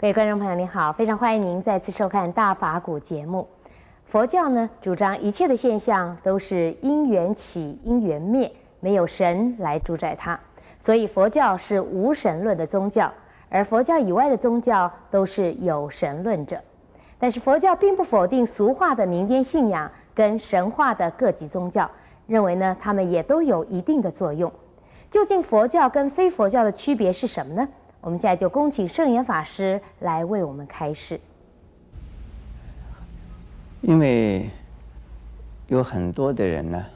各位观众朋友，您好，非常欢迎您再次收看《大法古》节目。佛教呢，主张一切的现象都是因缘起，因缘灭，没有神来主宰它，所以佛教是无神论的宗教。而佛教以外的宗教都是有神论者。但是佛教并不否定俗化的民间信仰跟神话的各级宗教，认为呢，他们也都有一定的作用。究竟佛教跟非佛教的区别是什么呢？我们现在就恭请圣严法师来为我们开示。因为有很多的人呢，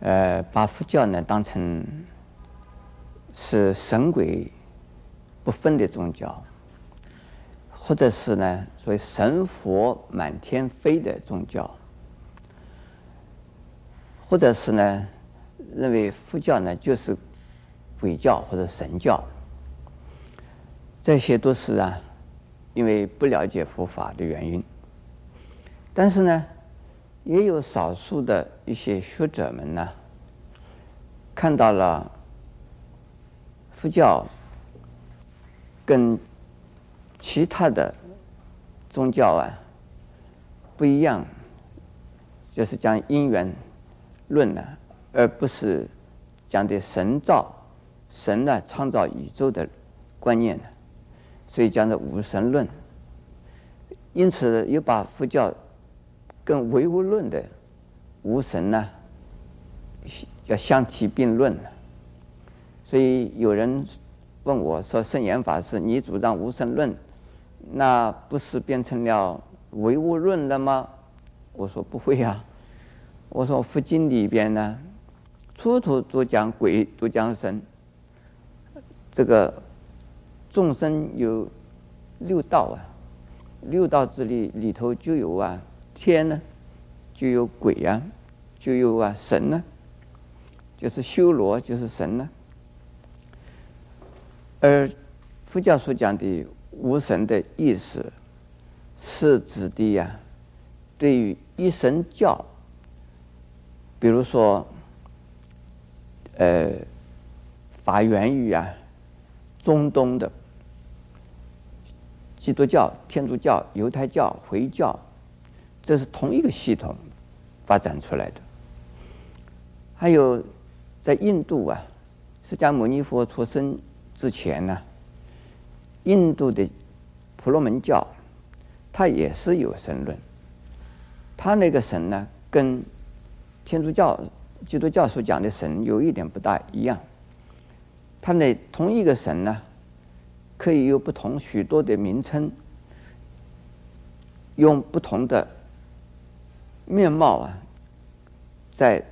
呃，把佛教呢当成是神鬼不分的宗教，或者是呢所谓神佛满天飞的宗教，或者是呢认为佛教呢就是鬼教或者神教，这些都是啊，因为不了解佛法的原因。但是呢，也有少数的一些学者们呢，看到了佛教跟其他的宗教啊不一样，就是讲因缘论呢，而不是讲的神造神呢创造宇宙的观念呢，所以讲的无神论。因此又把佛教。跟唯物论的无神呢，要相提并论。所以有人问我说：“圣严法师，你主张无神论，那不是变成了唯物论了吗？”我说：“不会啊。”我说：“佛经里边呢，处处都讲鬼，都讲神。这个众生有六道啊，六道之里里头就有啊。”天呢，就有鬼啊，就有啊神呢，就是修罗，就是神呢。而佛教所讲的无神的意思，是指的呀，对于一神教，比如说，呃，发源于啊中东的基督教、天主教、犹太教、回教。这是同一个系统发展出来的。还有在印度啊，释迦牟尼佛出生之前呢，印度的婆罗门教，它也是有神论。它那个神呢，跟天主教、基督教所讲的神有一点不大一样。它那同一个神呢，可以有不同许多的名称，用不同的。面貌啊，在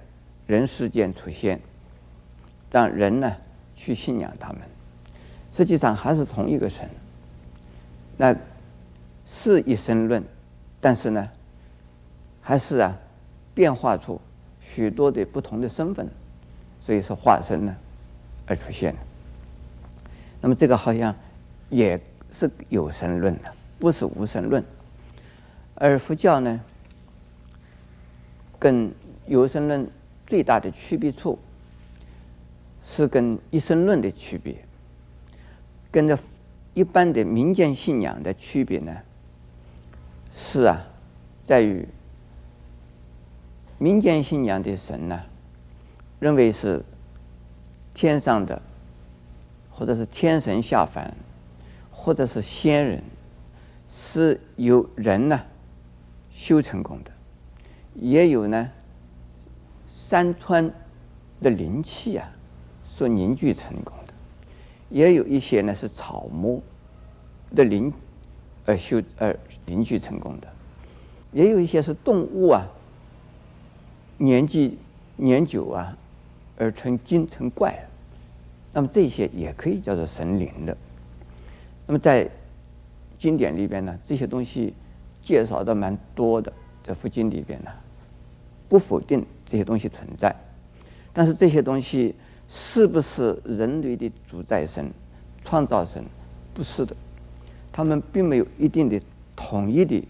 人世间出现，让人呢去信仰他们。实际上还是同一个神，那是一神论，但是呢，还是啊变化出许多的不同的身份，所以说化身呢而出现。那么这个好像也是有神论的，不是无神论。而佛教呢？跟有神论最大的区别处，是跟一神论的区别，跟着一般的民间信仰的区别呢，是啊，在于民间信仰的神呢，认为是天上的，或者是天神下凡，或者是仙人，是由人呢修成功的。也有呢，山川的灵气啊，所凝聚成功的；也有一些呢是草木的灵而修而凝聚成功的；也有一些是动物啊，年纪年久啊而成精成怪。那么这些也可以叫做神灵的。那么在经典里边呢，这些东西介绍的蛮多的。在佛经里边呢，不否定这些东西存在，但是这些东西是不是人类的主宰神、创造神？不是的，他们并没有一定的统一的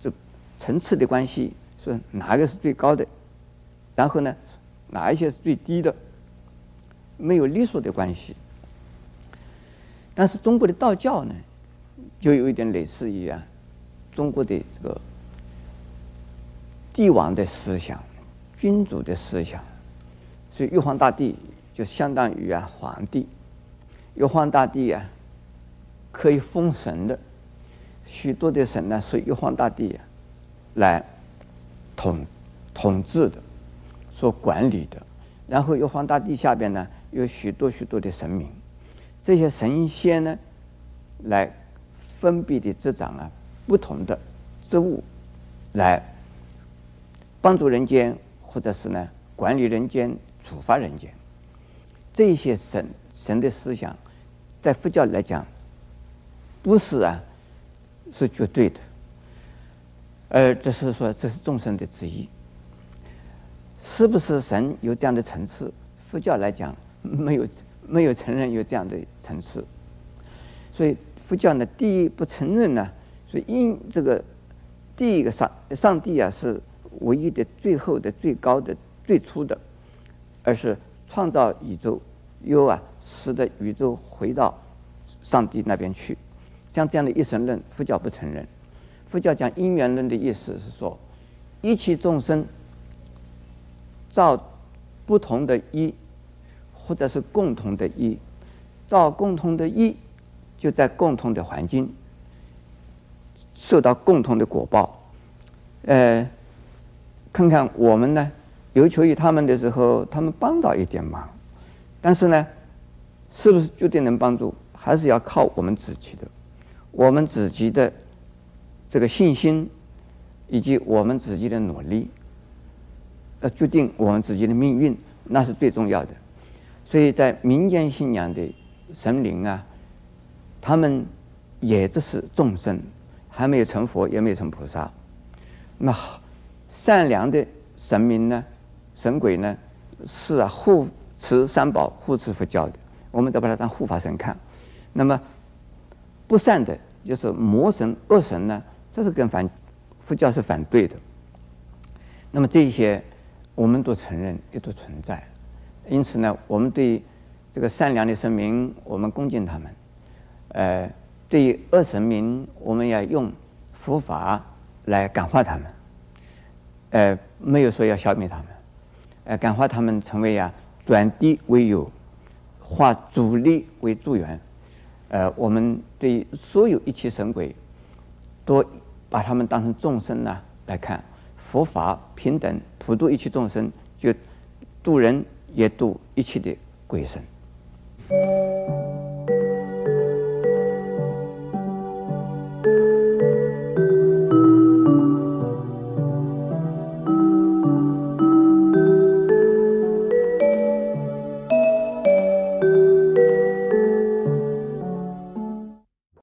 这层次的关系，说哪个是最高的，然后呢，哪一些是最低的，没有隶属的关系。但是中国的道教呢，就有一点类似于啊，中国的这个帝王的思想、君主的思想，所以玉皇大帝就相当于啊皇帝。玉皇大帝啊，可以封神的，许多的神呢是玉皇大帝啊来统统治的，所管理的。然后玉皇大帝下边呢有许多许多的神明，这些神仙呢来分别的执掌啊不同的职务，来帮助人间，或者是呢管理人间、处罚人间。这些神神的思想。在佛教来讲，不是啊，是绝对的，而只是说这是众生的旨意，是不是神有这样的层次？佛教来讲，没有没有承认有这样的层次，所以佛教呢，第一不承认呢，所以因这个第一个上上帝啊是唯一的、最后的、最高的、最初的，而是创造宇宙，又啊。使得宇宙回到上帝那边去，像这样的一神论，佛教不承认。佛教讲因缘论的意思是说，一切众生造不同的因，或者是共同的因，造共同的因，就在共同的环境受到共同的果报。呃，看看我们呢，有求于他们的时候，他们帮到一点忙，但是呢。是不是绝对能帮助？还是要靠我们自己的，我们自己的这个信心，以及我们自己的努力，呃，决定我们自己的命运，那是最重要的。所以在民间信仰的神灵啊，他们也只是众生，还没有成佛，也没有成菩萨。那善良的神明呢，神鬼呢，是啊，护持三宝，护持佛教的。我们再把它当护法神看，那么不善的，就是魔神、恶神呢，这是跟反佛教是反对的。那么这些我们都承认，也都存在。因此呢，我们对这个善良的神明，我们恭敬他们；呃，对于恶神明，我们要用佛法来感化他们。呃，没有说要消灭他们，呃，感化他们成为呀，转敌为友。化阻力为助缘，呃，我们对所有一切神鬼，都把他们当成众生呢来看，佛法平等，普度一切众生，就度人也度一切的鬼神。